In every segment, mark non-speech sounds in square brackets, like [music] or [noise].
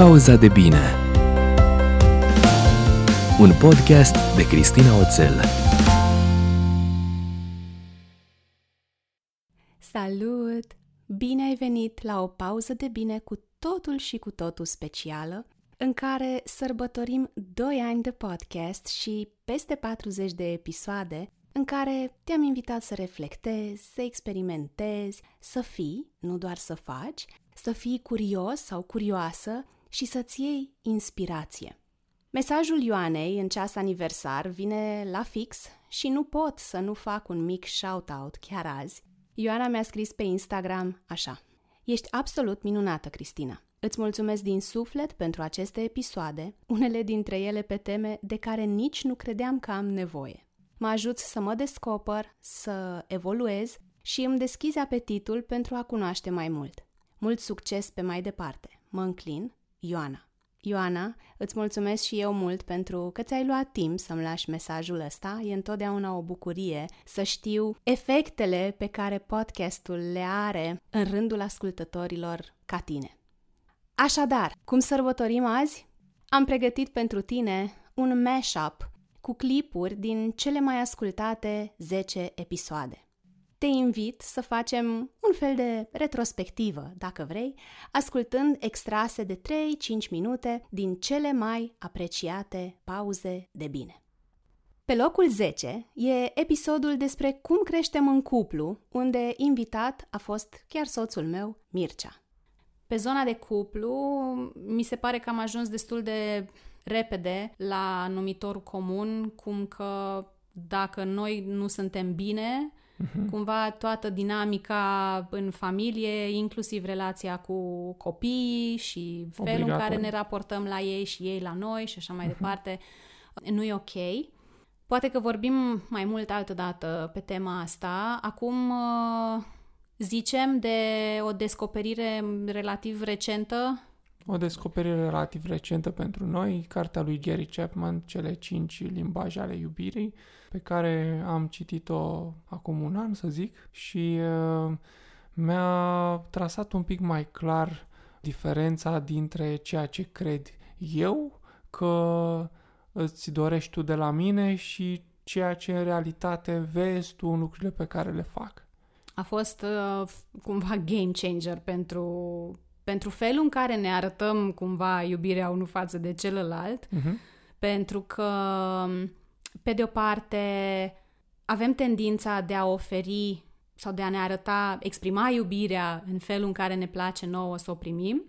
Pauza de bine Un podcast de Cristina Oțel Salut! Bine ai venit la o pauză de bine cu totul și cu totul specială, în care sărbătorim 2 ani de podcast și peste 40 de episoade în care te-am invitat să reflectezi, să experimentezi, să fii, nu doar să faci, să fii curios sau curioasă și să-ți iei inspirație. Mesajul Ioanei în ceas aniversar vine la fix și nu pot să nu fac un mic shout-out chiar azi. Ioana mi-a scris pe Instagram așa. Ești absolut minunată, Cristina. Îți mulțumesc din suflet pentru aceste episoade, unele dintre ele pe teme de care nici nu credeam că am nevoie. Mă ajuți să mă descoper, să evoluez și îmi deschizi apetitul pentru a cunoaște mai mult. Mult succes pe mai departe. Mă înclin, Ioana. Ioana, îți mulțumesc și eu mult pentru că ți-ai luat timp să-mi lași mesajul ăsta. E întotdeauna o bucurie să știu efectele pe care podcastul le are în rândul ascultătorilor ca tine. Așadar, cum sărbătorim azi? Am pregătit pentru tine un mashup cu clipuri din cele mai ascultate 10 episoade te invit să facem un fel de retrospectivă, dacă vrei, ascultând extrase de 3-5 minute din cele mai apreciate pauze de bine. Pe locul 10 e episodul despre cum creștem în cuplu, unde invitat a fost chiar soțul meu, Mircea. Pe zona de cuplu, mi se pare că am ajuns destul de repede la numitorul comun, cum că dacă noi nu suntem bine, uh-huh. cumva toată dinamica în familie, inclusiv relația cu copiii și felul Obligatoriu. în care ne raportăm la ei și ei la noi și așa mai uh-huh. departe, nu e ok. Poate că vorbim mai mult altă dată pe tema asta. Acum uh, zicem de o descoperire relativ recentă o descoperire relativ recentă pentru noi, cartea lui Gary Chapman, Cele cinci limbaje ale iubirii, pe care am citit-o acum un an, să zic, și uh, mi-a trasat un pic mai clar diferența dintre ceea ce cred eu că îți dorești tu de la mine și ceea ce în realitate vezi tu în lucrurile pe care le fac. A fost uh, cumva game changer pentru pentru felul în care ne arătăm cumva iubirea unul față de celălalt, uh-huh. pentru că, pe de o parte, avem tendința de a oferi sau de a ne arăta, exprima iubirea în felul în care ne place nouă să o primim,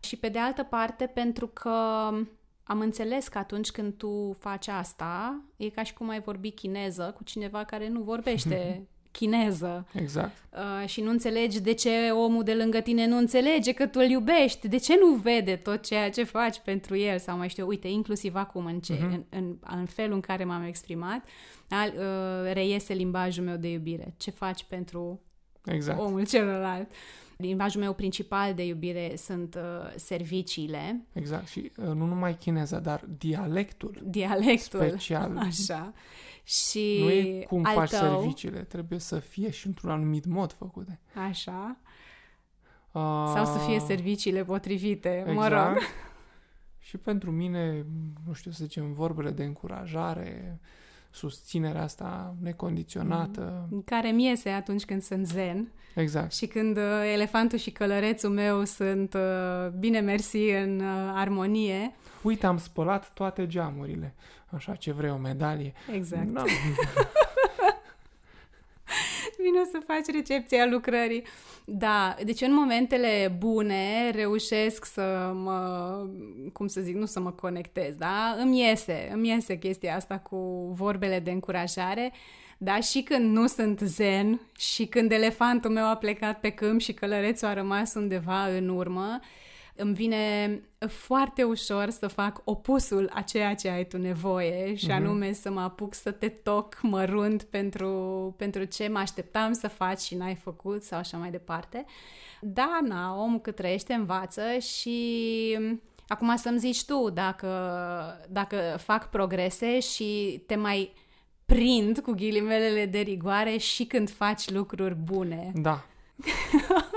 și pe de altă parte, pentru că am înțeles că atunci când tu faci asta, e ca și cum ai vorbi chineză cu cineva care nu vorbește [laughs] chineză. Exact. Uh, și nu înțelegi de ce omul de lângă tine nu înțelege că tu îl iubești, de ce nu vede tot ceea ce faci pentru el sau mai știu, uite, inclusiv acum în, ce, uh-huh. în, în, în felul în care m-am exprimat, al, uh, reiese limbajul meu de iubire. Ce faci pentru exact. omul celălalt. Limbajul meu principal de iubire sunt uh, serviciile. Exact. Și uh, nu numai chineza, dar dialectul. Dialectul. Special. [laughs] Așa. Și nu e cum faci tău, serviciile, trebuie să fie și într-un anumit mod făcute. Așa. Uh, Sau să fie serviciile potrivite, exact. mă rog. Și pentru mine, nu știu să zicem, vorbele de încurajare, susținerea asta necondiționată. Mm. Care mi iese atunci când sunt zen. Exact. Și când uh, elefantul și călărețul meu sunt uh, bine mersi în uh, armonie. Uite, am spălat toate geamurile. Așa, ce vrei, o medalie? Exact. No. [laughs] Vino să faci recepția lucrării. Da, deci în momentele bune reușesc să mă, cum să zic, nu să mă conectez, da? Îmi iese, îmi iese chestia asta cu vorbele de încurajare, da? Și când nu sunt zen și când elefantul meu a plecat pe câmp și călărețul a rămas undeva în urmă, îmi vine foarte ușor să fac opusul a ceea ce ai tu nevoie și uh-huh. anume să mă apuc să te toc mărunt pentru, pentru ce mă așteptam să faci și n-ai făcut sau așa mai departe. Da, na, omul cât trăiește învață și acum să-mi zici tu dacă, dacă fac progrese și te mai prind cu ghilimelele de rigoare și când faci lucruri bune. Da. [laughs]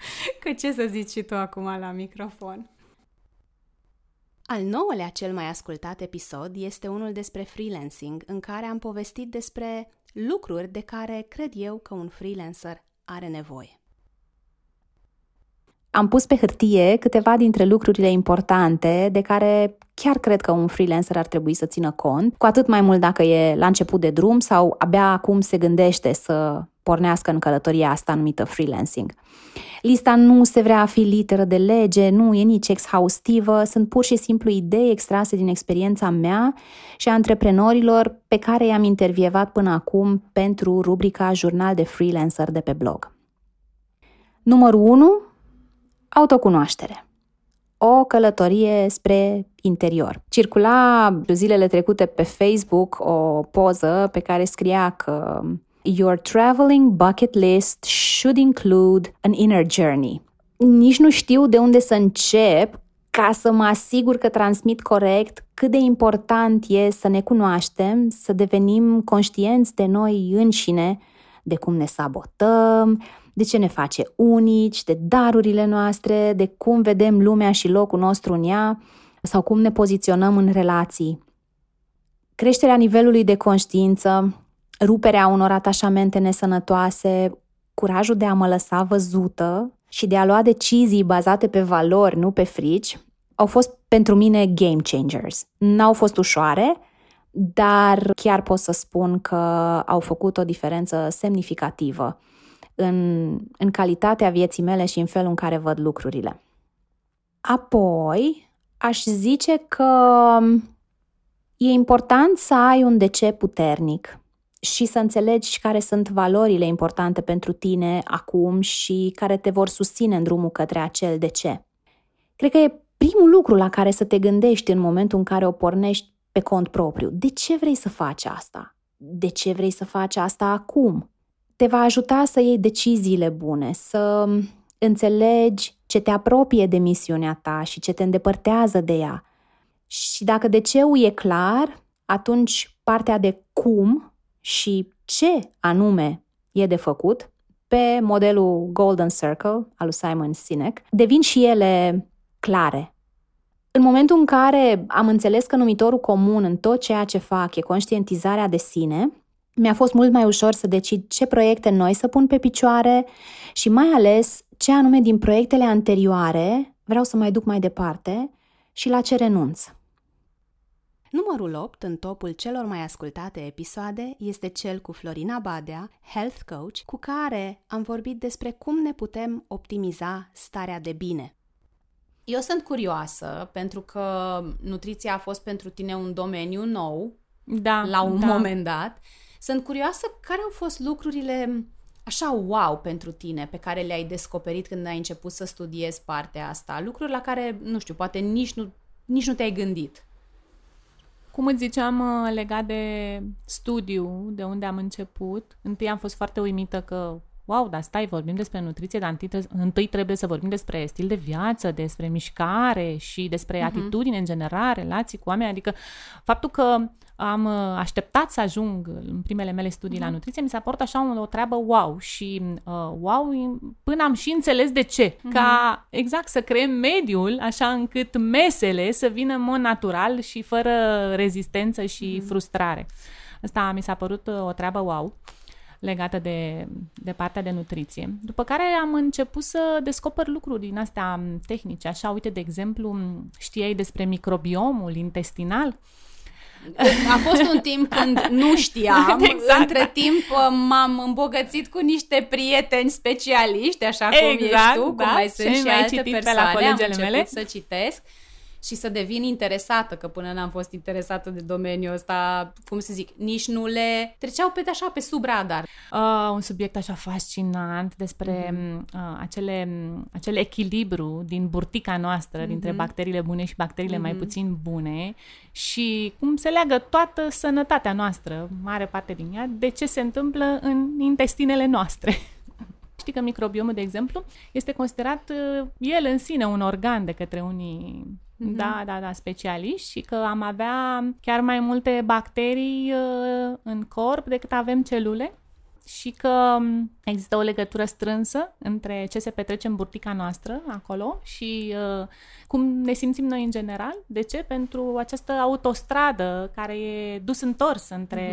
[laughs] Că ce să zici și tu acum la microfon? Al nouălea cel mai ascultat episod este unul despre freelancing, în care am povestit despre lucruri de care cred eu că un freelancer are nevoie. Am pus pe hârtie câteva dintre lucrurile importante de care chiar cred că un freelancer ar trebui să țină cont, cu atât mai mult dacă e la început de drum sau abia acum se gândește să pornească în călătoria asta numită freelancing. Lista nu se vrea a fi literă de lege, nu e nici exhaustivă, sunt pur și simplu idei extrase din experiența mea și a antreprenorilor pe care i-am intervievat până acum pentru rubrica Jurnal de Freelancer de pe blog. Numărul 1. Autocunoaștere. O călătorie spre interior. Circula zilele trecute pe Facebook o poză pe care scria că Your traveling bucket list should include an inner journey. Nici nu știu de unde să încep ca să mă asigur că transmit corect cât de important e să ne cunoaștem, să devenim conștienți de noi înșine, de cum ne sabotăm, de ce ne face unici, de darurile noastre, de cum vedem lumea și locul nostru în ea sau cum ne poziționăm în relații. Creșterea nivelului de conștiință ruperea unor atașamente nesănătoase, curajul de a mă lăsa văzută și de a lua decizii bazate pe valori, nu pe frici, au fost pentru mine game changers. N-au fost ușoare, dar chiar pot să spun că au făcut o diferență semnificativă în, în calitatea vieții mele și în felul în care văd lucrurile. Apoi, aș zice că e important să ai un de ce puternic și să înțelegi care sunt valorile importante pentru tine acum și care te vor susține în drumul către acel de ce. Cred că e primul lucru la care să te gândești în momentul în care o pornești pe cont propriu. De ce vrei să faci asta? De ce vrei să faci asta acum? Te va ajuta să iei deciziile bune, să înțelegi ce te apropie de misiunea ta și ce te îndepărtează de ea. Și dacă de ce e clar, atunci partea de cum și ce anume e de făcut pe modelul Golden Circle al lui Simon Sinek, devin și ele clare. În momentul în care am înțeles că numitorul comun în tot ceea ce fac e conștientizarea de sine, mi-a fost mult mai ușor să decid ce proiecte noi să pun pe picioare și mai ales ce anume din proiectele anterioare vreau să mai duc mai departe și la ce renunț. Numărul 8 în topul celor mai ascultate episoade este cel cu Florina Badea, health coach, cu care am vorbit despre cum ne putem optimiza starea de bine. Eu sunt curioasă pentru că nutriția a fost pentru tine un domeniu nou da, la un da. moment dat. Sunt curioasă care au fost lucrurile așa wow pentru tine pe care le-ai descoperit când ai început să studiezi partea asta, lucruri la care, nu știu, poate nici nu, nici nu te-ai gândit. Cum îți ziceam uh, legat de studiu, de unde am început, întâi am fost foarte uimită că wow, dar stai, vorbim despre nutriție, dar întâi, întâi trebuie să vorbim despre stil de viață, despre mișcare și despre uh-huh. atitudine în general, relații cu oameni. Adică faptul că am uh, așteptat să ajung în primele mele studii uh-huh. la mhm. nutriție, mi s-a părut așa o, o treabă wow și uh, wow până am și înțeles de ce. Uh-huh. Ca exact să creăm mediul așa încât mesele să vină în mod natural și fără rezistență și uh-huh. frustrare. Asta mi s-a părut uh, o treabă wow legată de, de partea de nutriție. După care am început să descoper lucruri din astea tehnice. Așa, uite, de exemplu, știai despre microbiomul intestinal? A fost un timp când nu știam, [laughs] exact. între timp m-am îmbogățit cu niște prieteni specialiști, așa cum exact, ești tu, da? cum mai sunt și, și alte persoane, pe la colegele am mele. să citesc și să devin interesată, că până n-am fost interesată de domeniul ăsta, cum să zic, nici nu le treceau pe așa, pe sub radar. Uh, un subiect așa fascinant despre mm-hmm. uh, acele, acele echilibru din burtica noastră, mm-hmm. dintre bacteriile bune și bacteriile mm-hmm. mai mhm. puțin bune și cum se leagă toată sănătatea noastră, mare parte din ea, de ce se întâmplă în intestinele noastre. [laughs] Știi că microbiomul, de exemplu, este considerat uh, el în sine un organ de către unii Mm-hmm. Da, da, da, specialiști și că am avea chiar mai multe bacterii uh, în corp decât avem celule. și că um, există o legătură strânsă între ce se petrece în burtica noastră acolo și uh, cum ne simțim noi în general. De ce? Pentru această autostradă care e dus întors între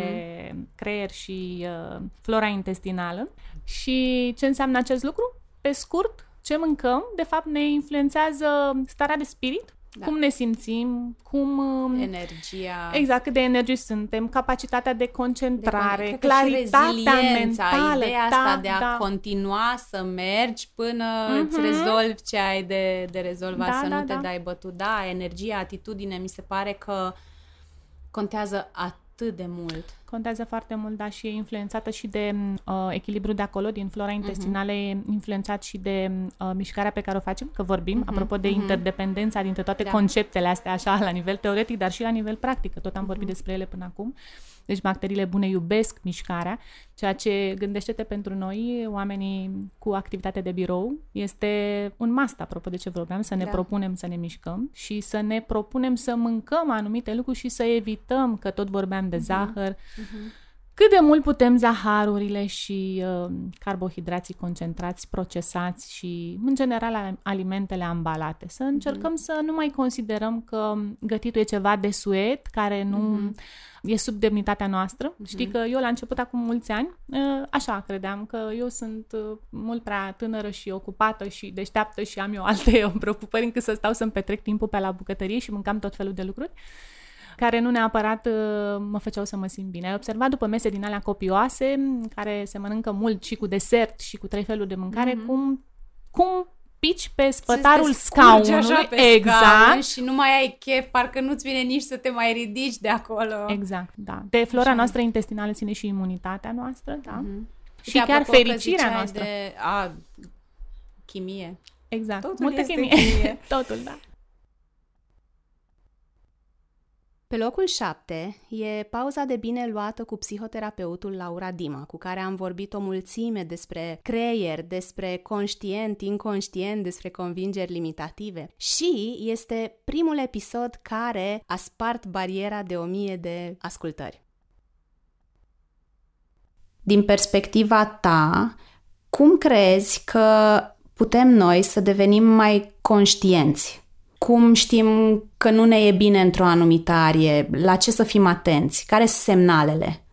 uh-huh. creier și uh, flora intestinală. Și ce înseamnă acest lucru? Pe scurt, ce mâncăm, de fapt, ne influențează starea de spirit, da. cum ne simțim, cum... Um, Energia. Exact, cât de energii suntem, capacitatea de concentrare, de claritatea mentală. Ideea da, asta de a da. continua să mergi până uh-huh. îți rezolvi ce ai de, de rezolvat, da, să da, nu te da. dai bătut. Da, energia, atitudine, mi se pare că contează atât de mult contează foarte mult, dar și e influențată și de uh, echilibru de acolo, din flora mhm. intestinală, uh-huh. e influențat și de uh, mișcarea pe care o facem, că vorbim, uh-huh. apropo de uh-huh. interdependența dintre toate da. conceptele astea, așa, la nivel teoretic, dar și la nivel practic, că tot am vorbit uh-huh. despre ele până acum. Deci bacteriile bune iubesc mișcarea, ceea ce gândește-te pentru noi, oamenii cu activitate de birou, este un must, apropo de ce vorbeam, să ne da. propunem să ne mișcăm și să ne propunem să mâncăm anumite lucruri și să evităm, că tot vorbeam de uh-huh. zahăr, uh-huh cât de mult putem zaharurile și uh, carbohidrații concentrați, procesați și, în general, alimentele ambalate. Să încercăm mm-hmm. să nu mai considerăm că gătitul e ceva de suet, care nu mm-hmm. e sub demnitatea noastră. Mm-hmm. Știi că eu, la început, acum mulți ani, uh, așa credeam că eu sunt uh, mult prea tânără și ocupată și deșteaptă și am eu alte [laughs] preocupări încât să stau să-mi petrec timpul pe la bucătărie și mâncam tot felul de lucruri care nu neapărat uh, mă făceau să mă simt bine. Ai observat după mese din alea copioase, care se mănâncă mult și cu desert și cu trei feluri de mâncare, mm-hmm. cum, cum pici pe spătarul scaunului. Așa pe exact. Scaun și nu mai ai chef, parcă nu-ți vine nici să te mai ridici de acolo. Exact, da. De flora așa. noastră intestinală ține și imunitatea noastră, da. Mm-hmm. Și, și chiar fericirea noastră. De, a, chimie. Exact, Totul multă chimie. chimie. [laughs] Totul, da. Pe locul 7 e pauza de bine luată cu psihoterapeutul Laura Dima, cu care am vorbit o mulțime despre creier, despre conștient, inconștient, despre convingeri limitative. Și este primul episod care a spart bariera de o mie de ascultări. Din perspectiva ta, cum crezi că putem noi să devenim mai conștienți cum știm că nu ne e bine într-o anumită arie? La ce să fim atenți? Care sunt semnalele?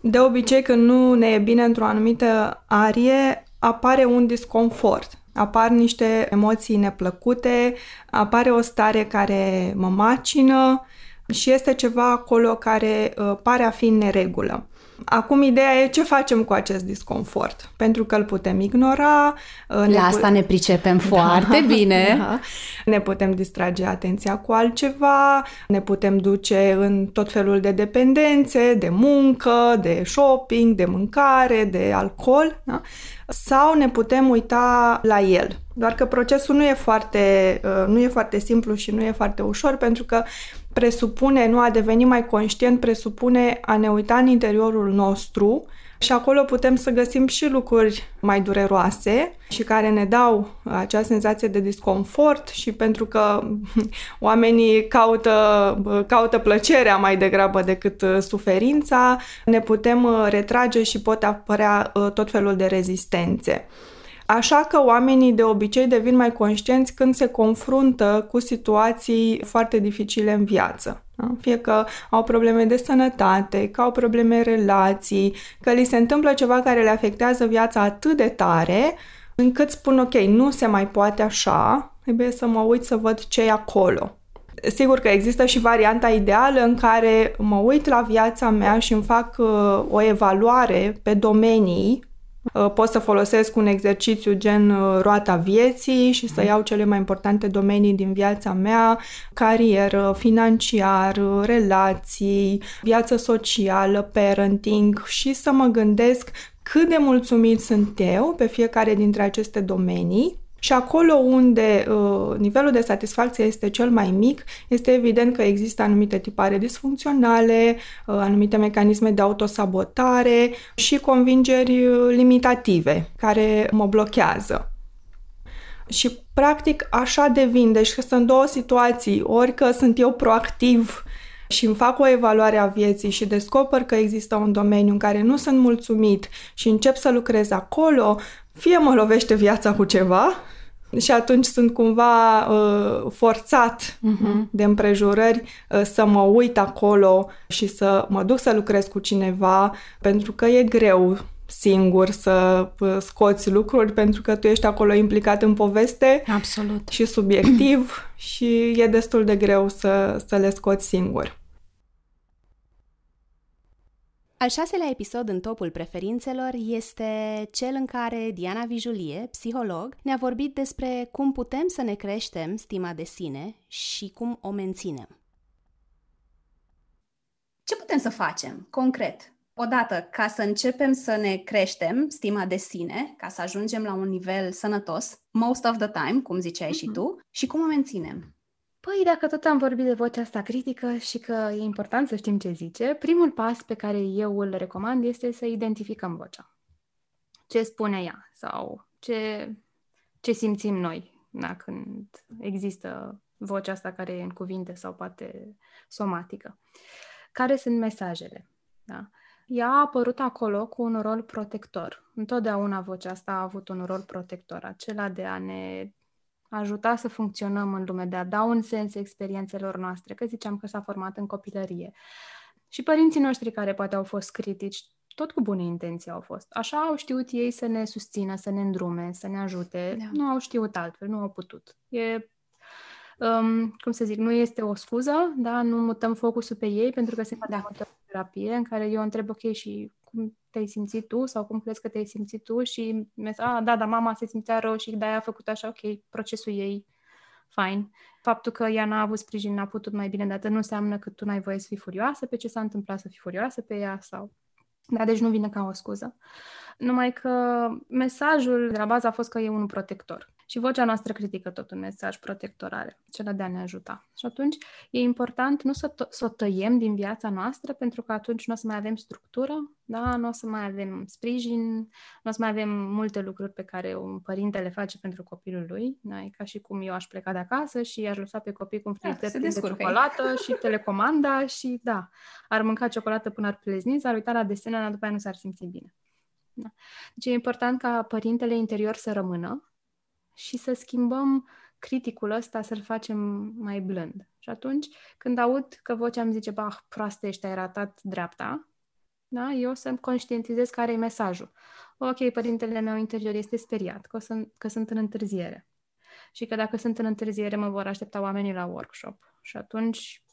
De obicei, când nu ne e bine într-o anumită arie, apare un disconfort. Apar niște emoții neplăcute, apare o stare care mă macină și este ceva acolo care uh, pare a fi în neregulă. Acum, ideea e ce facem cu acest disconfort, pentru că îl putem ignora. Uh, La ne asta pu- ne pricepem da, foarte bine. [laughs] Da. Ne putem distrage atenția cu altceva, ne putem duce în tot felul de dependențe, de muncă, de shopping, de mâncare, de alcool, da? sau ne putem uita la el. Doar că procesul nu e foarte, uh, nu e foarte simplu și nu e foarte ușor, pentru că presupune, nu a deveni mai conștient, presupune a ne uita în interiorul nostru și acolo putem să găsim și lucruri mai dureroase și care ne dau acea senzație de disconfort și pentru că [laughs] oamenii caută, caută plăcerea mai degrabă decât suferința, ne putem retrage și pot apărea uh, tot felul de rezistențe. Așa că oamenii de obicei devin mai conștienți când se confruntă cu situații foarte dificile în viață. Da? Fie că au probleme de sănătate, că au probleme în relații, că li se întâmplă ceva care le afectează viața atât de tare, încât spun, ok, nu se mai poate așa, trebuie să mă uit să văd ce e acolo. Sigur că există și varianta ideală în care mă uit la viața mea și îmi fac uh, o evaluare pe domenii Uh, pot să folosesc un exercițiu gen uh, roata vieții și să iau cele mai importante domenii din viața mea, carieră, financiar, relații, viață socială, parenting și să mă gândesc cât de mulțumit sunt eu pe fiecare dintre aceste domenii și acolo unde uh, nivelul de satisfacție este cel mai mic, este evident că există anumite tipare disfuncționale, uh, anumite mecanisme de autosabotare și convingeri uh, limitative care mă blochează. Și practic așa devin, deci că sunt două situații, ori că sunt eu proactiv și îmi fac o evaluare a vieții și descoper că există un domeniu în care nu sunt mulțumit și încep să lucrez acolo, fie mă lovește viața cu ceva și atunci sunt cumva uh, forțat uh-huh. de împrejurări uh, să mă uit acolo și să mă duc să lucrez cu cineva pentru că e greu singur să uh, scoți lucruri pentru că tu ești acolo implicat în poveste Absolut. și subiectiv [clears throat] și e destul de greu să, să le scoți singur. Al șaselea episod în topul preferințelor este cel în care Diana Vijulie, psiholog, ne-a vorbit despre cum putem să ne creștem stima de sine și cum o menținem. Ce putem să facem, concret, odată, ca să începem să ne creștem stima de sine, ca să ajungem la un nivel sănătos, most of the time, cum ziceai uh-huh. și mhm. tu, și cum o menținem? Păi, dacă tot am vorbit de vocea asta critică și că e important să știm ce zice, primul pas pe care eu îl recomand este să identificăm vocea. Ce spune ea sau ce, ce simțim noi da, când există vocea asta care e în cuvinte sau poate somatică. Care sunt mesajele? Da? Ea a apărut acolo cu un rol protector. Întotdeauna vocea asta a avut un rol protector, acela de a ne ajuta să funcționăm în lume, de a da un sens experiențelor noastre, că ziceam că s-a format în copilărie. Și părinții noștri care poate au fost critici, tot cu bune intenții au fost. Așa au știut ei să ne susțină, să ne îndrume, să ne ajute. Da. Nu au știut altfel, nu au putut. E um, cum să zic, nu este o scuză, da, nu mutăm focusul pe ei pentru că se face da. multă terapie în care eu întreb, ok, și cum te-ai simțit tu sau cum crezi că te-ai simțit tu și mi a, da, da, mama se simțea rău și de-aia a făcut așa, ok, procesul ei, fine. Faptul că ea n-a avut sprijin, n-a putut mai bine, dar nu înseamnă că tu n-ai voie să fii furioasă pe ce s-a întâmplat, să fii furioasă pe ea sau... Da, deci nu vine ca o scuză. Numai că mesajul de la bază a fost că e unul protector. Și vocea noastră critică tot un mesaj protectorare, acela de a ne ajuta. Și atunci e important nu să, to- să o tăiem din viața noastră, pentru că atunci nu o să mai avem structură, da? nu o să mai avem sprijin, nu o să mai avem multe lucruri pe care un părinte le face pentru copilul lui. Da? E ca și cum eu aș pleca de acasă și aș lăsa pe copii cu un da, frigider de ciocolată și telecomanda și da, ar mânca ciocolată până ar plezni, s-ar uita la desene, dar după aia nu s-ar simți bine. Da. Deci e important ca părintele interior să rămână, și să schimbăm criticul ăsta, să-l facem mai blând. Și atunci, când aud că vocea îmi zice, bah, proastă ești, ai ratat dreapta, da? eu să-mi conștientizez care e mesajul. Ok, părintele meu interior este speriat că, sunt, că sunt în întârziere. Și că dacă sunt în întârziere, mă vor aștepta oamenii la workshop. Și atunci,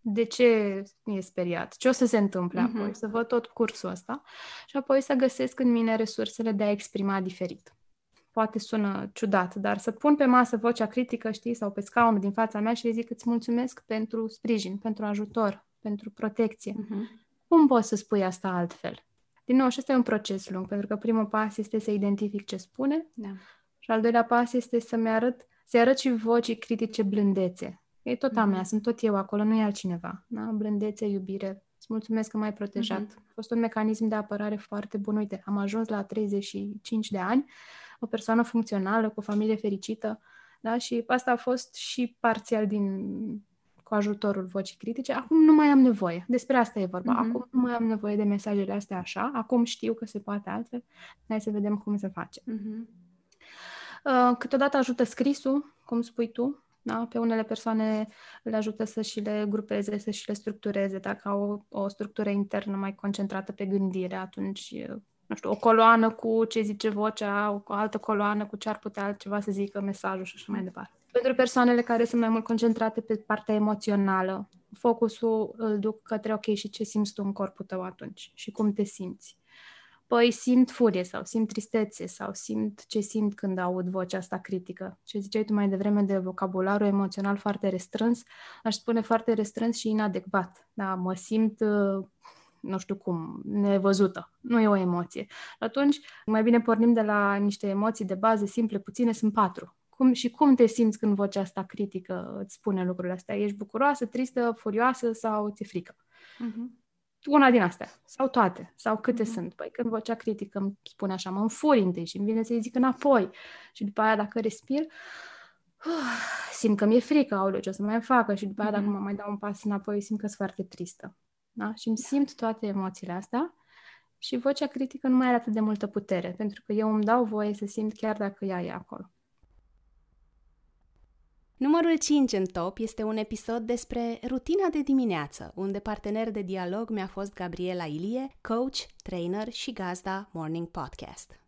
de ce e speriat? Ce o să se întâmple uh-huh. apoi? Să văd tot cursul ăsta și apoi să găsesc în mine resursele de a exprima diferit poate sună ciudat, dar să pun pe masă vocea critică, știi, sau pe scaunul din fața mea și îi zic îți mulțumesc pentru sprijin, pentru ajutor, pentru protecție. Uh-huh. Cum poți să spui asta altfel? Din nou, și ăsta e un proces lung, pentru că primul pas este să identific ce spune da. și al doilea pas este să-mi arăt, să arăt și vocii critice blândețe. E tot a mea, uh-huh. sunt tot eu acolo, nu e altcineva. Da? Blândețe, iubire, Îți mulțumesc că m-ai protejat. Uh-huh. A fost un mecanism de apărare foarte bun. Uite, am ajuns la 35 de ani o persoană funcțională, cu o familie fericită, da? Și asta a fost și parțial din cu ajutorul vocii critice. Acum nu mai am nevoie. Despre asta e vorba. Mm-hmm. Acum nu mai am nevoie de mesajele astea așa. Acum știu că se poate altfel. Hai să vedem cum se face. Mm-hmm. Uh, câteodată ajută scrisul, cum spui tu. Da? Pe unele persoane le ajută să și le grupeze, să și le structureze. Dacă au o, o structură internă mai concentrată pe gândire, atunci nu știu, o coloană cu ce zice vocea, o altă coloană cu ce ar putea altceva să zică mesajul și așa mai departe. Pentru persoanele care sunt mai mult concentrate pe partea emoțională, focusul îl duc către, ok, și ce simți tu în corpul tău atunci și cum te simți. Păi simt furie sau simt tristețe sau simt ce simt când aud vocea asta critică. Ce ziceai tu mai devreme de vocabularul emoțional foarte restrâns, aș spune foarte restrâns și inadecvat. Da, mă simt uh, nu știu cum, nevăzută. Nu e o emoție. Atunci, mai bine pornim de la niște emoții de bază simple, puține, sunt patru. Cum, și cum te simți când vocea asta critică îți spune lucrurile astea? Ești bucuroasă, tristă, furioasă sau ți-e frică? Uh-huh. Una din astea. Sau toate. Sau câte uh-huh. sunt. Păi când vocea critică îmi spune așa, mă înfuri întâi și îmi vine să-i zic înapoi. Și după aia, dacă respir, uh, simt că mi-e frică, aoleu, ce o să mai facă și după aia dacă Mhm. mă mai dau un pas înapoi, simt că sunt foarte tristă. Da? Și îmi simt toate emoțiile astea și vocea critică nu mai are atât de multă putere, pentru că eu îmi dau voie să simt chiar dacă ea e acolo. Numărul 5 în top este un episod despre rutina de dimineață, unde partener de dialog mi-a fost Gabriela Ilie, coach, trainer și gazda Morning Podcast.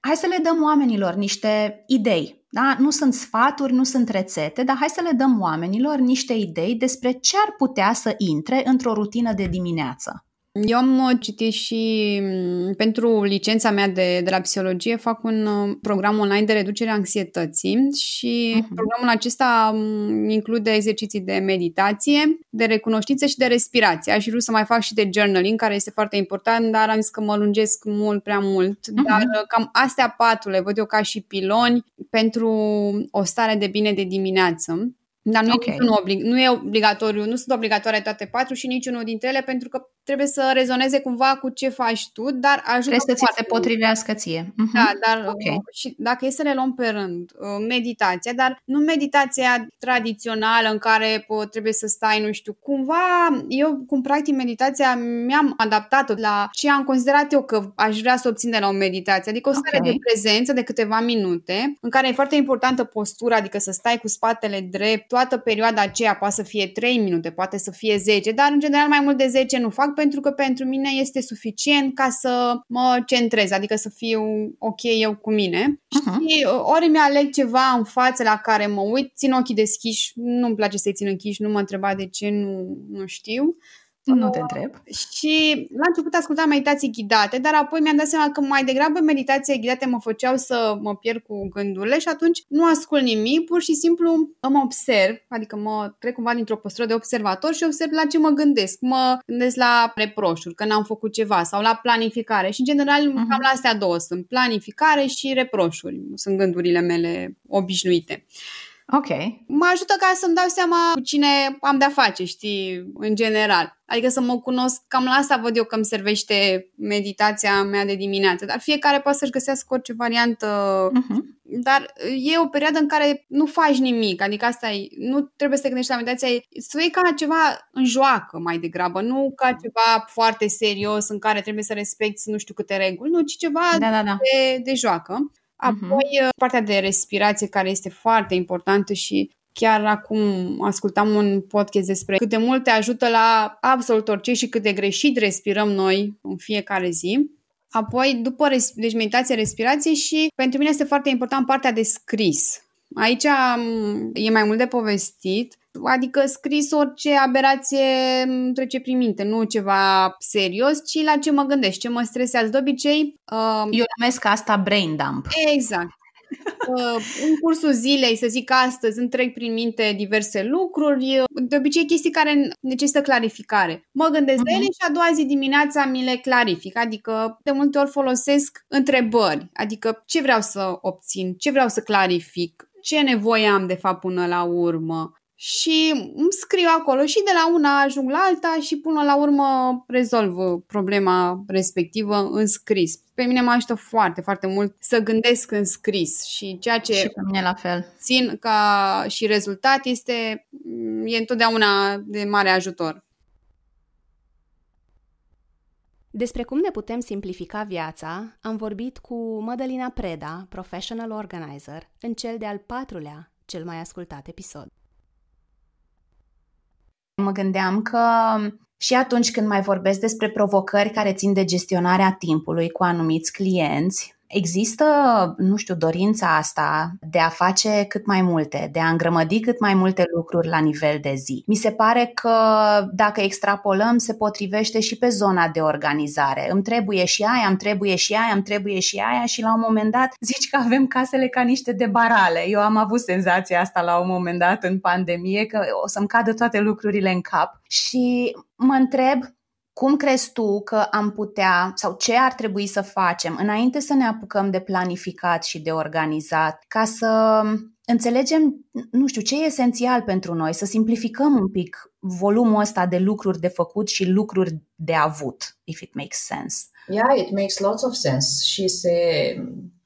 Hai să le dăm oamenilor niște idei. Da? Nu sunt sfaturi, nu sunt rețete, dar hai să le dăm oamenilor niște idei despre ce ar putea să intre într-o rutină de dimineață. Eu am uh, citit și m, pentru licența mea de, de la psihologie fac un uh, program online de reducere a anxietății și Mhm. programul acesta m, include exerciții de meditație, de recunoștință și de respirație. Aș fi vrut să mai fac și de journaling, care este foarte important, dar am zis că mă lungesc mult prea mult. Mhm. Dar uh, cam astea patru le văd eu ca și piloni pentru o stare de bine de dimineață. Dar nu, Ok. e niciunul oblig- nu e obligatoriu, nu sunt obligatoare toate patru și niciunul dintre ele pentru că trebuie să rezoneze cumva cu ce faci tu, dar ajută Trebuie să ți foarte se mult. potrivească ție. Mhm. Da, dar Ok. uh, și dacă e să le luăm pe rând, uh, meditația, dar nu meditația tradițională în care uh, trebuie să stai, nu știu, cumva eu cum practic meditația mi-am adaptat-o la ce am considerat eu că aș vrea să obțin de la o meditație, adică o stare Ok. de prezență de câteva minute, în care e foarte importantă postura, adică să stai cu spatele drept, toată perioada aceea poate să fie 3 minute, poate să fie 10, dar în general mai mult de 10 nu fac pentru că pentru mine este suficient ca să mă centrez, adică să fiu ok eu cu mine. Mhm. Și uh, ori mi-aleg ceva în față la care mă uit, țin ochii deschiși, nu-mi place să-i țin închiși, nu mă întreba de ce, nu, nu știu. Nu te întreb. Și la început ascultam meditații ghidate, dar apoi mi-am dat seama că mai degrabă meditații ghidate mă făceau să mă pierd cu gândurile și atunci nu ascult nimic, pur și simplu mă observ, adică mă trec cumva dintr-o postură de observator și observ la ce mă gândesc. Mă gândesc la reproșuri, că n-am făcut ceva sau la planificare și în general Mhm. cam la astea două sunt, planificare și reproșuri, sunt gândurile mele obișnuite Ok. mă ajută ca să-mi dau seama cu cine am de-a face, știi, în general. Adică să mă cunosc, cam la asta văd eu că îmi servește meditația mea de dimineață. Dar fiecare poate să-și găsească orice variantă. Mhm. Dar e o perioadă în care nu faci nimic. Adică asta e, nu trebuie să te gândești la meditația, e să o iei ca ceva în joacă mai degrabă, nu ca ceva foarte serios în care trebuie să respecti nu știu câte reguli, nu, ci ceva Da, da, da. de, de joacă. Apoi, uh, partea de respirație, care este foarte importantă și chiar acum ascultam un podcast despre cât de mult te ajută la absolut orice și cât de greșit respirăm noi în fiecare zi. Apoi, după res- deci meditație, respirație și pentru mine este foarte important partea de scris. Aici m, e mai mult de povestit, adică scris orice aberație îmi trece prin minte, nu ceva serios, ci la ce mă gândesc, ce mă stresează. De obicei, uh, Eu numesc asta brain dump. Exact. Uh, în cursul zilei, să zic astăzi, îmi trec prin minte diverse lucruri, uh, de obicei chestii care necesită clarificare. Mă gândesc la ele și a doua zi dimineața mi le clarific, adică de multe ori folosesc întrebări, adică ce vreau să obțin, ce vreau să clarific, ce nevoie am de fapt până la urmă. Și îmi scriu acolo și de la una ajung la alta și până la urmă rezolv problema respectivă în scris. Pe mine mă ajută foarte, foarte mult să gândesc în scris și ceea ce Și pe mine la fel. țin ca și rezultat este e întotdeauna de mare ajutor. Despre cum ne putem simplifica viața, am vorbit cu Mădălina Preda, professional organizer, în cel de-al patrulea, cel mai ascultat episod. Mă gândeam că și atunci când mai vorbesc despre provocări care țin de gestionarea timpului cu anumiți clienți, există, nu știu, dorința asta de a face cât mai multe, de a îngrămădi cât mai multe lucruri la nivel de zi. Mi se pare că dacă extrapolăm, se potrivește și pe zona de organizare. Îmi trebuie și aia, îmi trebuie și aia, îmi trebuie și aia și la un moment dat zici că avem casele ca niște de barale. Eu am avut senzația asta la un moment dat în pandemie, că o să-mi cadă toate lucrurile în cap și mă întreb cum crezi tu că am putea sau ce ar trebui să facem înainte să ne apucăm de planificat și de organizat ca să înțelegem, nu știu, ce e esențial pentru noi, să simplificăm un pic volumul ăsta de lucruri de făcut și lucruri de avut, if it makes sense. Yeah, it makes lots of sense și se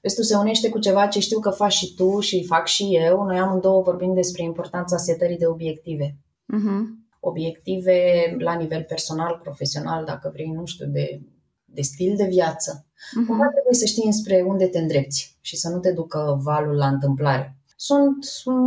Vezi, tu se unește cu ceva ce știu că faci și tu și fac și eu. Noi amândouă vorbim despre importanța setării de obiective. Mhm. Obiective la nivel personal, profesional, dacă vrei, nu știu, de, de stil de viață. Mhm. Cumva trebuie să știi înspre unde te îndrepți și să nu te ducă valul la întâmplare. Sunt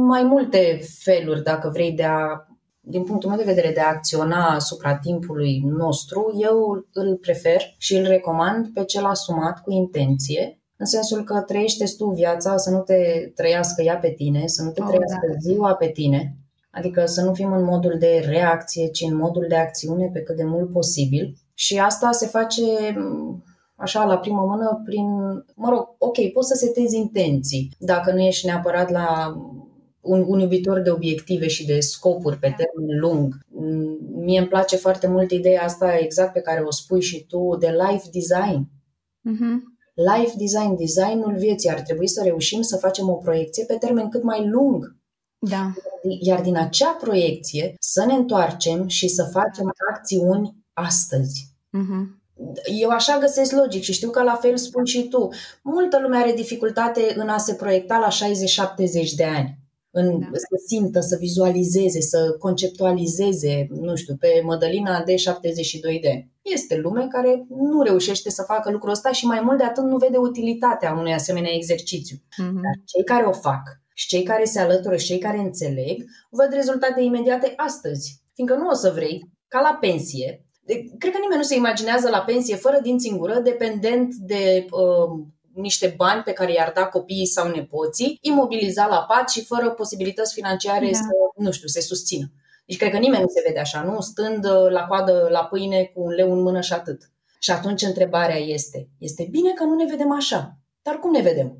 mai multe feluri, dacă vrei, de a, din punctul meu de vedere, de a acționa asupra timpului nostru. Eu îl prefer și îl recomand pe cel asumat cu intenție, în sensul că trăiește tu viața, să nu te trăiască ea pe tine, să nu te Oh, trăiască da. ziua pe tine, adică să nu fim în modul de reacție, ci în modul de acțiune pe cât de mult posibil. Și asta se face m, așa la primă mână prin, mă rog, ok, poți să setezi intenții, dacă nu ești neapărat la un, un iubitor de obiective și de scopuri pe termen lung. Mm, Mie îmi place foarte mult ideea asta exact pe care o spui și tu de life design. Mhm. Life design, designul vieții, ar trebui să reușim să facem o proiecție pe termen cât mai lung. Da. Iar din acea proiecție să ne întoarcem și să facem acțiuni astăzi. Mhm. Eu așa găsesc logic și știu că la fel spui și tu. Multă lume are dificultate în a se proiecta la 60-70 de ani. În, Da. Să simtă, să vizualizeze, să conceptualizeze, nu știu, pe Mădălina de 72 de ani. Este lume care nu reușește să facă lucrul ăsta și mai mult de atât nu vede utilitatea unui asemenea exercițiu. Mhm. Dar cei care o fac și cei care se alătură și cei care înțeleg, văd rezultate imediate astăzi. Fiindcă nu o să vrei, ca la pensie, de- cred că nimeni nu se imaginează la pensie fără dinți în gură, dependent de uh, niște bani pe care i-ar da copiii sau nepoții, imobilizat la pat și fără posibilități financiare Da. să, nu știu, se susțină. Deci cred că nimeni nu se vede așa, nu? Stând uh, la coadă la pâine cu un leu în mână și atât. Și atunci întrebarea este, este bine că nu ne vedem așa, dar cum ne vedem?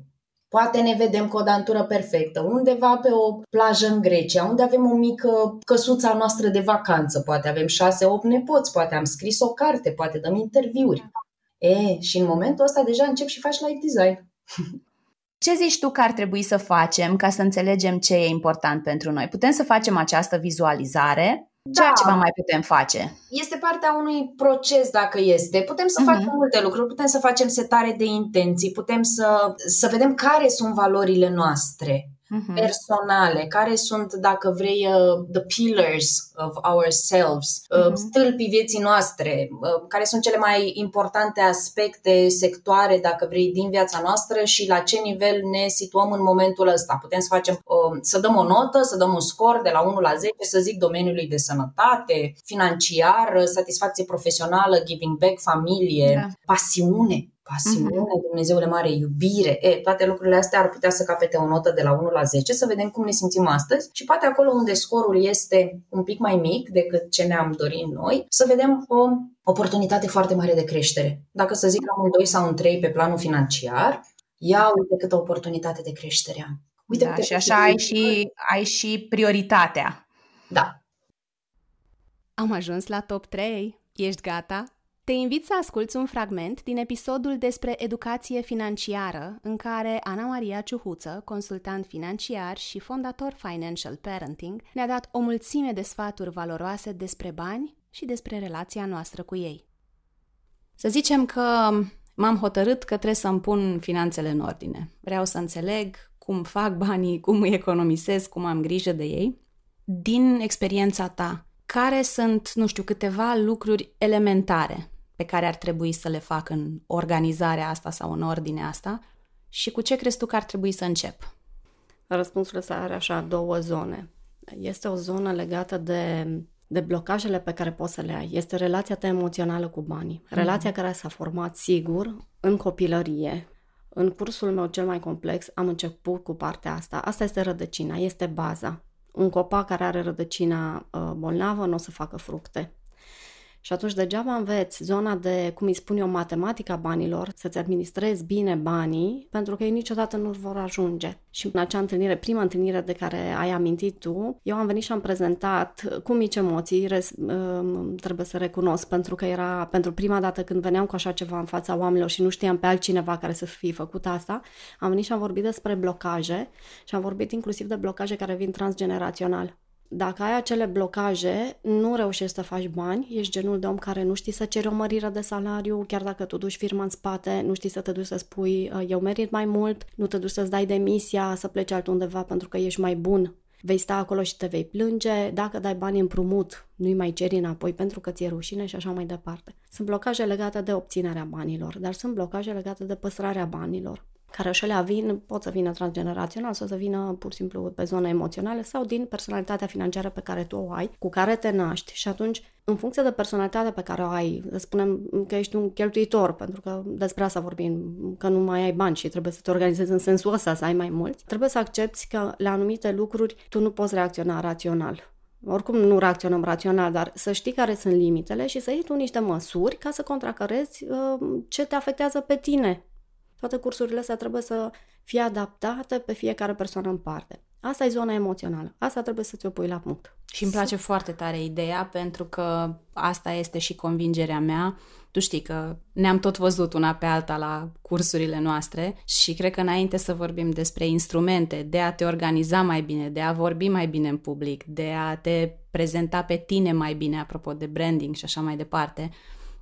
Poate ne vedem cu o dantură perfectă, undeva pe o plajă în Grecia, unde avem o mică căsuța noastră de vacanță, poate avem șase-opt nepoți, poate am scris o carte, poate dăm interviuri. E, și în momentul ăsta deja încep și faci life design. [laughs] Ce zici tu că ar trebui să facem ca să înțelegem ce e important pentru noi? Putem să facem această vizualizare? Ce Da. altceva mai putem face? Este partea unui proces dacă este. Putem să Mhm. facem multe lucruri, putem să facem setare de intenții, putem să, să vedem care sunt valorile noastre Mhm. personale, care sunt, dacă vrei, uh, the pillars of ourselves, uh, Mhm. stâlpii vieții noastre, uh, care sunt cele mai importante aspecte, sectoare, dacă vrei, din viața noastră și la ce nivel ne situăm în momentul ăsta. Putem să facem, uh, să dăm o notă, să dăm un scor de la 1 la 10, să zic domeniului de sănătate, financiar, uh, satisfacție profesională, giving back, familie, Da. pasiune. Pasiune, Dumnezeule mare, iubire. E, toate lucrurile astea ar putea să capete o notă de la 1 la 10, să vedem cum ne simțim astăzi și poate acolo unde scorul este un pic mai mic decât ce ne-am dorit noi, să vedem o oportunitate foarte mare de creștere. Dacă să zic am un 2 sau un 3 pe planul financiar, ia uite câtă oportunitate de creștere am. Uite Da, câte și așa ai și, ai și prioritatea. Da, Am ajuns la top 3. Ești gata? Te invit să asculți un fragment din episodul despre educație financiară, în care Ana Maria Ciuhuță, consultant financiar și fondator Financial Parenting, ne-a dat o mulțime de sfaturi valoroase despre bani și despre relația noastră cu ei. Să zicem că m-am hotărât că trebuie să-mi pun finanțele în ordine. Vreau să înțeleg cum fac banii, cum îi economisesc, cum am grijă de ei. Din experiența ta, care sunt, nu știu, câteva lucruri elementare pe care ar trebui să le fac în organizarea asta sau în ordinea asta și cu ce crezi tu că ar trebui să încep? Răspunsul ăsta are așa două zone. Este o zonă legată de, de blocajele pe care poți să le ai. Este relația ta emoțională cu banii. Relația care s-a format sigur în copilărie. În cursul meu cel mai complex am început cu partea asta. Asta este rădăcina, este baza. Un copac care are rădăcina uh, bolnavă nu o să facă fructe. Și atunci degeaba înveți zona de, cum îi spun eu, matematica banilor, să-ți administrezi bine banii, pentru că ei niciodată nu vor ajunge. Și în acea întâlnire, prima întâlnire de care ai amintit tu, eu am venit și am prezentat cu mici emoții, res, um, trebuie să recunosc, pentru că era pentru prima dată când veneam cu așa ceva în fața oamenilor și nu știam pe altcineva care să fie făcut asta, am venit și am vorbit despre blocaje și am vorbit inclusiv de blocaje care vin transgenerațional Dacă ai acele blocaje, nu reușești să faci bani, ești genul de om care nu știi să ceri o mărire de salariu, chiar dacă tu duci firma în spate, nu știi să te duci să spui uh, eu merit mai mult, nu te duci să-ți dai demisia, să pleci altundeva pentru că ești mai bun vei sta acolo și te vei plânge, dacă dai bani împrumut, nu-i mai ceri înapoi pentru că ți-e rușine și așa mai departe. Sunt blocaje legate de obținerea banilor, dar sunt blocaje legate de păstrarea banilor care și le vin, pot să vină transgenerațional sau să vină pur și simplu pe zona emoțională sau din personalitatea financiară pe care tu o ai, cu care te naști și atunci, în funcție de personalitatea pe care o ai, să spunem că ești un cheltuitor, pentru că despre asta vorbim, că nu mai ai bani și trebuie să te organizezi în sensul ăsta, să ai mai mulți, trebuie să accepti că la anumite lucruri tu nu poți reacționa rațional. Oricum nu reacționăm rațional, dar să știi care sunt limitele și să iei tu niște măsuri ca să contracarezi uh, ce te afectează pe tine toate cursurile astea trebuie să fie adaptate pe fiecare persoană în parte. Asta e zona emoțională. Asta trebuie să ți-o pui la punct. Și îmi place foarte tare ideea, pentru că asta este și convingerea mea. Tu știi că ne-am tot văzut una pe alta la cursurile noastre și cred că înainte să vorbim despre instrumente, de a te organiza mai bine, de a vorbi mai bine în public, de a te prezenta pe tine mai bine, apropo de branding și așa mai departe,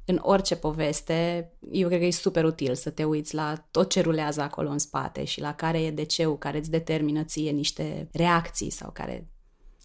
în orice poveste, eu cred că e super util să te uiți la tot ce rulează acolo în spate și la care e DC-ul care îți determină ție niște reacții sau care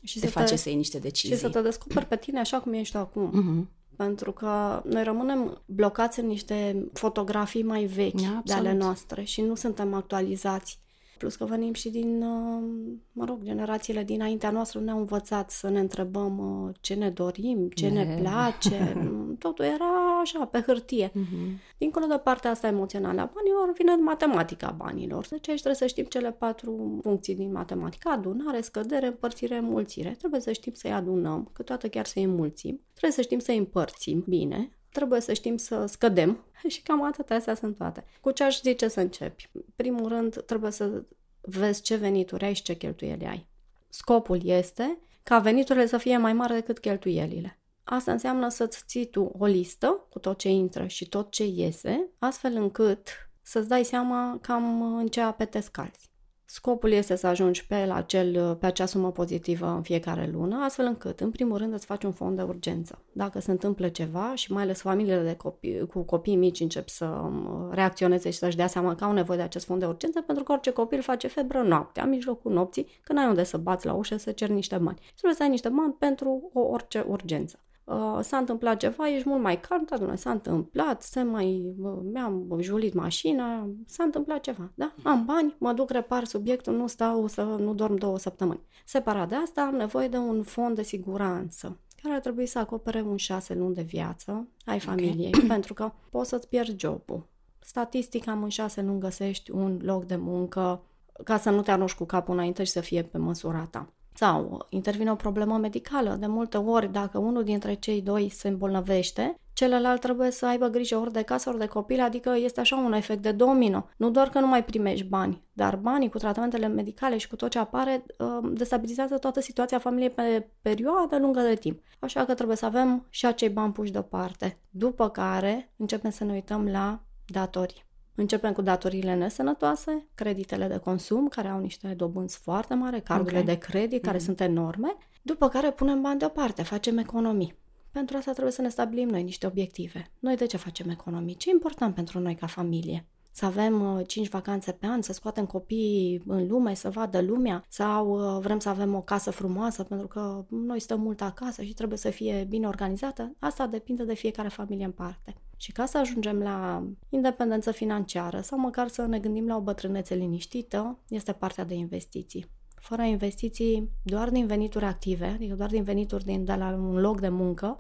și te face te, să iei niște decizii. Și să te descoperi pe tine așa cum ești acum. Uh-huh. Pentru că noi rămânem blocați în niște fotografii mai vechi Absolut. de ale noastre și nu suntem actualizați. Plus că venim și din, uh, mă rog, generațiile dinaintea noastră ne-au învățat să ne întrebăm uh, ce ne dorim, ce ne, ne place. [laughs] Totul era așa, pe hârtie. Uh-huh. Dincolo de partea asta emoțională a banilor, vine matematica banilor. Deci aici trebuie să știm cele patru funcții din matematică. Adunare, scădere, împărțire, mulțire. Trebuie să știm să-i adunăm, câteodată chiar să-i înmulțim. Trebuie să știm să-i împărțim bine, trebuie să știm să scădem [laughs] și cam atât astea sunt toate. Cu ce aș zice să începi? Primul rând, trebuie să vezi ce venituri ai și ce cheltuieli ai. Scopul este ca veniturile să fie mai mari decât cheltuielile. Asta înseamnă să-ți ții tu o listă cu tot ce intră și tot ce iese, astfel încât să-ți dai seama cam în ce ape te scalzi. Scopul este să ajungi pe, la acel, pe acea sumă pozitivă în fiecare lună, astfel încât, în primul rând, îți faci un fond de urgență. Dacă se întâmplă ceva și mai ales familiile de copii, cu copii mici încep să um, reacționeze și să-și dea seama că au nevoie de acest fond de urgență, pentru că orice copil face febră noaptea, în mijlocul nopții, când ai unde să bați la ușă să ceri niște bani. Trebuie să ai niște bani pentru o orice urgență. Uh, s-a întâmplat ceva, ești mult mai calm, da, domnule, s-a întâmplat, se mai, uh, mi-am julit mașina, s-a întâmplat ceva, da? Am bani, mă duc, repar subiectul, nu stau să nu dorm două săptămâni. Separat de asta, am nevoie de un fond de siguranță care ar trebui să acopere un șase luni de viață ai familiei, okay. [clears throat] pentru că poți să-ți pierzi jobul. Statistic, am în șase luni găsești un loc de muncă ca să nu te arunci cu capul înainte și să fie pe măsura ta. Sau intervine o problemă medicală. De multe ori, dacă unul dintre cei doi se îmbolnăvește, celălalt trebuie să aibă grijă ori de casă, ori de copil, adică este așa un efect de domino. Nu doar că nu mai primești bani, dar banii cu tratamentele medicale și cu tot ce apare uh, destabilizează toată situația familiei pe perioadă lungă de timp. Așa că trebuie să avem și acei bani puși deoparte. După care începem să ne uităm la datorii. Începem cu datoriile nesănătoase, creditele de consum, care au niște dobânzi foarte mari, cardurile okay. de credit, care mm-hmm. sunt enorme, după care punem bani deoparte, facem economii. Pentru asta trebuie să ne stabilim noi niște obiective. Noi de ce facem economii? Ce e important pentru noi ca familie? Să avem uh, 5 vacanțe pe an, să scoatem copiii în lume, să vadă lumea, sau uh, vrem să avem o casă frumoasă pentru că noi stăm mult acasă și trebuie să fie bine organizată. Asta depinde de fiecare familie în parte. Și ca să ajungem la independență financiară sau măcar să ne gândim la o bătrânețe liniștită, este partea de investiții. Fără investiții, doar din venituri active, adică doar din venituri din, de la un loc de muncă,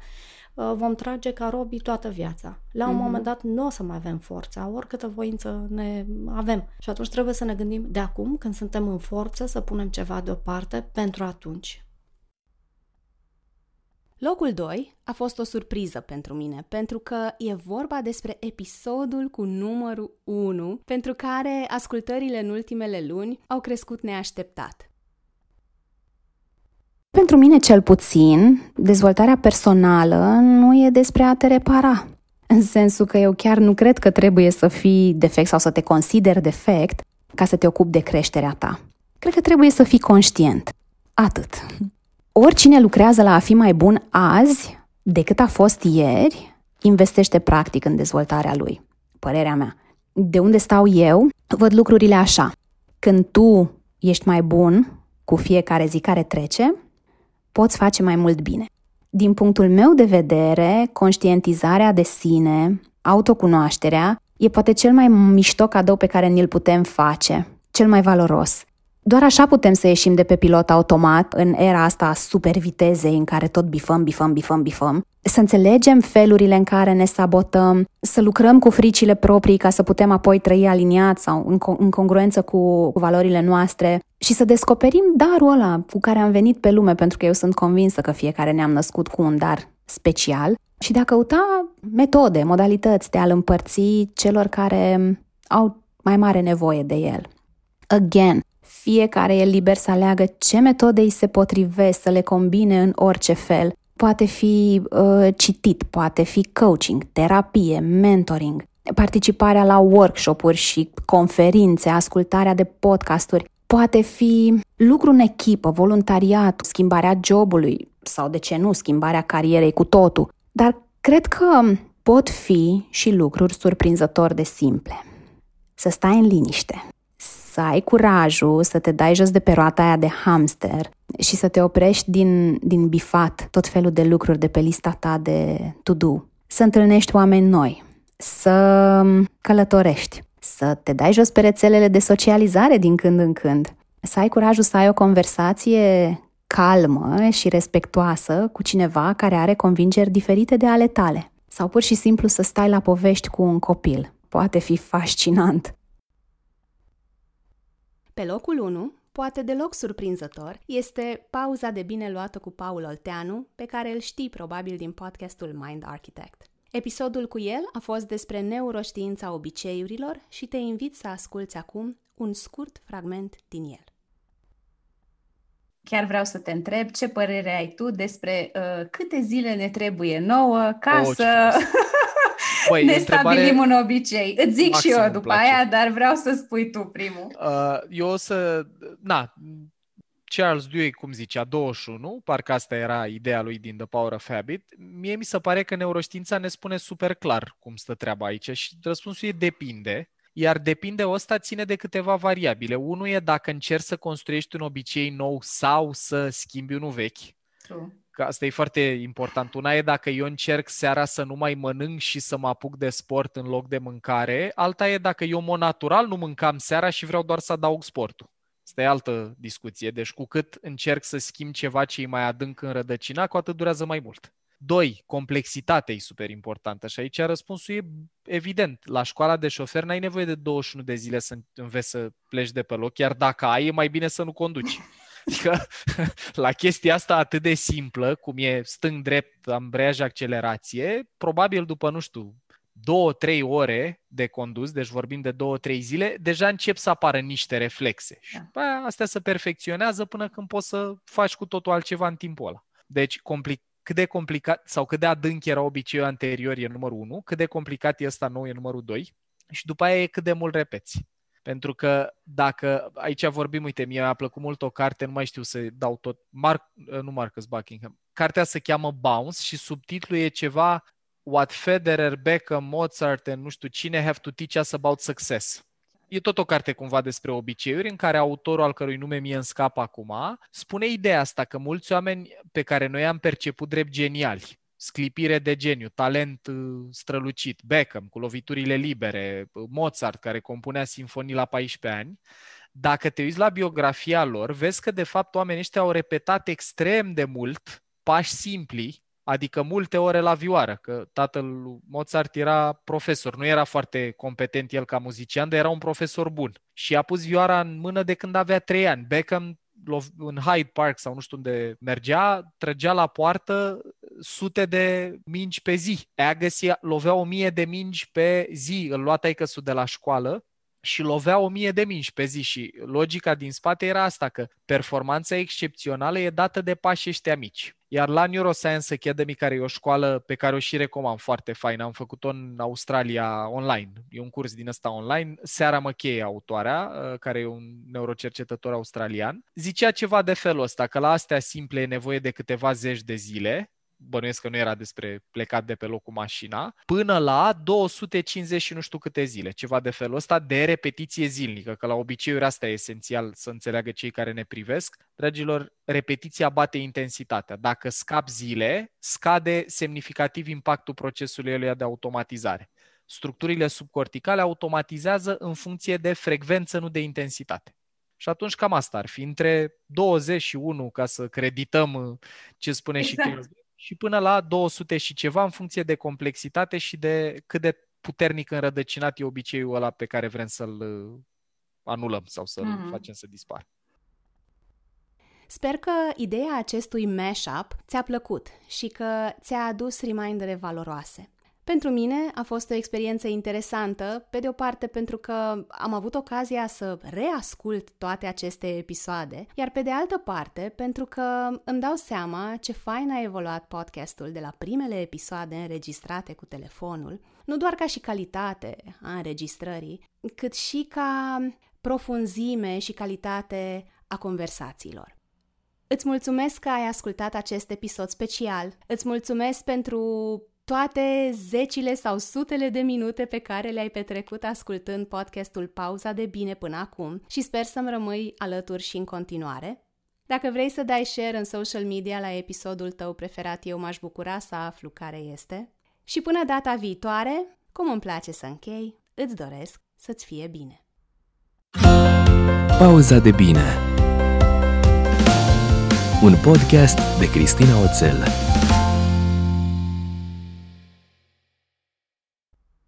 uh, vom trage ca robii toată viața. La un mm-hmm. moment dat nu o să mai avem forța, oricâtă voință ne avem. Și atunci trebuie să ne gândim de acum, când suntem în forță, să punem ceva deoparte pentru atunci. Locul 2 a fost o surpriză pentru mine, pentru că e vorba despre episodul cu numărul 1, pentru care ascultările în ultimele luni au crescut neașteptat. Pentru mine, cel puțin, dezvoltarea personală nu e despre a te repara. În sensul că eu chiar nu cred că trebuie să fii defect sau să te consideri defect ca să te ocupi de creșterea ta. Cred că trebuie să fii conștient. Atât. Oricine lucrează la a fi mai bun azi decât a fost ieri, investește practic în dezvoltarea lui. Părerea mea. De unde stau eu, văd lucrurile așa. Când tu ești mai bun cu fiecare zi care trece, poți face mai mult bine. Din punctul meu de vedere, conștientizarea de sine, autocunoașterea, e poate cel mai mișto cadou pe care ni-l putem face, cel mai valoros. Doar așa putem să ieșim de pe pilot automat în era asta a super vitezei în care tot bifăm, bifăm, bifăm, bifăm, să înțelegem felurile în care ne sabotăm, să lucrăm cu fricile proprii ca să putem apoi trăi aliniat sau în, co- în congruență cu valorile noastre și să descoperim darul ăla cu care am venit pe lume, pentru că eu sunt convinsă că fiecare ne-am născut cu un dar special și de a căuta metode, modalități de a-l împărți celor care au mai mare nevoie de el. Again, fiecare e liber să aleagă ce metode îi se potrivesc, să le combine în orice fel. Poate fi uh, citit, poate fi coaching, terapie, mentoring, participarea la workshop-uri și conferințe, ascultarea de podcasturi, poate fi lucru în echipă, voluntariat, schimbarea jobului sau, de ce nu, schimbarea carierei cu totul. Dar cred că pot fi și lucruri surprinzător de simple. Să stai în liniște, să ai curajul să te dai jos de pe roata aia de hamster și să te oprești din, din bifat tot felul de lucruri de pe lista ta de to-do, să întâlnești oameni noi, să călătorești, să te dai jos pe rețelele de socializare din când în când, să ai curajul să ai o conversație calmă și respectoasă cu cineva care are convingeri diferite de ale tale. Sau pur și simplu să stai la povești cu un copil. Poate fi fascinant. Pe locul 1, poate deloc surprinzător, este pauza de bine luată cu Paul Olteanu, pe care îl știi probabil din podcastul Mind Architect. Episodul cu el a fost despre neuroștiința obiceiurilor și te invit să asculți acum un scurt fragment din el. Chiar vreau să te întreb ce părere ai tu despre uh, câte zile ne trebuie nouă ca Oh, să [laughs] Băi, ne întrebare stabilim un obicei. Îți zic și maxim eu îmi după place. aia, dar vreau să spui tu primul. Uh, eu o să... Na, Charles Duhigg, cum zicea, 21, parcă asta era ideea lui din The Power of Habit. Mie mi se pare că neuroștiința ne spune super clar cum stă treaba aici și răspunsul e depinde. Iar depinde ăsta ține de câteva variabile. Unul e dacă încerci să construiești un obicei nou sau să schimbi unul vechi. True. Că asta e foarte important. Una e dacă eu încerc seara să nu mai mănânc și să mă apuc de sport în loc de mâncare. Alta e dacă eu, în mod natural, nu mâncam seara și vreau doar să adaug sportul. Asta e altă discuție. Deci cu cât încerc să schimb ceva ce e mai adânc în rădăcina, cu atât durează mai mult. Doi, complexitatea e super importantă și aici răspunsul e evident. La școala de șofer n-ai nevoie de 21 de zile să înveți să pleci de pe loc, chiar dacă ai, e mai bine să nu conduci. [laughs] Adică [laughs] la chestia asta atât de simplă, cum e stâng-drept, ambreiaj, accelerație, probabil după, nu știu, două, trei ore de condus, deci vorbim de două, trei zile, deja încep să apară niște reflexe. Și Da. după aia astea se perfecționează până când poți să faci cu totul altceva în timpul ăla. Deci, complic- cât de complicat sau cât de adânc era obiceiul anterior e numărul 1, cât de complicat e ăsta nou e numărul 2 și după aia e cât de mult repeți. Pentru că dacă, aici vorbim, uite, mie mi-a plăcut mult o carte, nu mai știu să dau tot, Mark, nu Marcus Buckingham, cartea se cheamă Bounce și subtitlul e ceva What Federer, Beckham, Mozart and nu știu cine have to teach us about success. E tot o carte cumva despre obiceiuri în care autorul al cărui nume mie îmi scapă acum spune ideea asta că mulți oameni pe care noi am perceput drept geniali, sclipire de geniu, talent uh, strălucit, Beckham cu loviturile libere, uh, Mozart care compunea sinfonii la 14 ani, dacă te uiți la biografia lor, vezi că de fapt oamenii ăștia au repetat extrem de mult pași simpli, adică multe ore la vioară, că tatăl lui Mozart era profesor, nu era foarte competent el ca muzician, dar era un profesor bun. Și a pus vioara în mână de când avea trei ani. Beckham lov- în Hyde Park sau nu știu unde mergea, trăgea la poartă sute de mingi pe zi. Agassi lovea o mie de mingi pe zi, îl lua taică de la școală și lovea o mie de mingi pe zi. Și logica din spate era asta, că performanța excepțională e dată de pași ăștia mici. Iar la Neuroscience Academy, care e o școală pe care o și recomand foarte fain, am făcut-o în Australia online, e un curs din ăsta online, Seara McKay, autoarea, uh, care e un neurocercetător australian, zicea ceva de felul ăsta, că la astea simple e nevoie de câteva zeci de zile, bănuiesc că nu era despre plecat de pe loc cu mașina, până la 250 și nu știu câte zile, ceva de felul ăsta, de repetiție zilnică, că la obiceiuri asta e esențial să înțeleagă cei care ne privesc. Dragilor, repetiția bate intensitatea. Dacă scap zile, scade semnificativ impactul procesului eluia de automatizare. Structurile subcorticale automatizează în funcție de frecvență, nu de intensitate. Și atunci cam asta ar fi, între 21, ca să credităm ce spune exact. și Keynes și până la 200 și ceva în funcție de complexitate și de cât de puternic înrădăcinat e obiceiul ăla pe care vrem să-l uh, anulăm sau să-l mm-hmm. facem să dispară. Sper că ideea acestui mashup ți-a plăcut și că ți-a adus remindere valoroase. Pentru mine a fost o experiență interesantă, pe de o parte pentru că am avut ocazia să reascult toate aceste episoade, iar pe de altă parte pentru că îmi dau seama ce fain a evoluat podcastul de la primele episoade înregistrate cu telefonul, nu doar ca și calitate a înregistrării, cât și ca profunzime și calitate a conversațiilor. Îți mulțumesc că ai ascultat acest episod special. Îți mulțumesc pentru toate zecile sau sutele de minute pe care le-ai petrecut ascultând podcastul Pauza de Bine până acum și sper să-mi rămâi alături și în continuare. Dacă vrei să dai share în social media la episodul tău preferat, eu m-aș bucura să aflu care este. Și până data viitoare, cum îmi place să închei, îți doresc să-ți fie bine. Pauza de Bine Un podcast de Cristina Oțel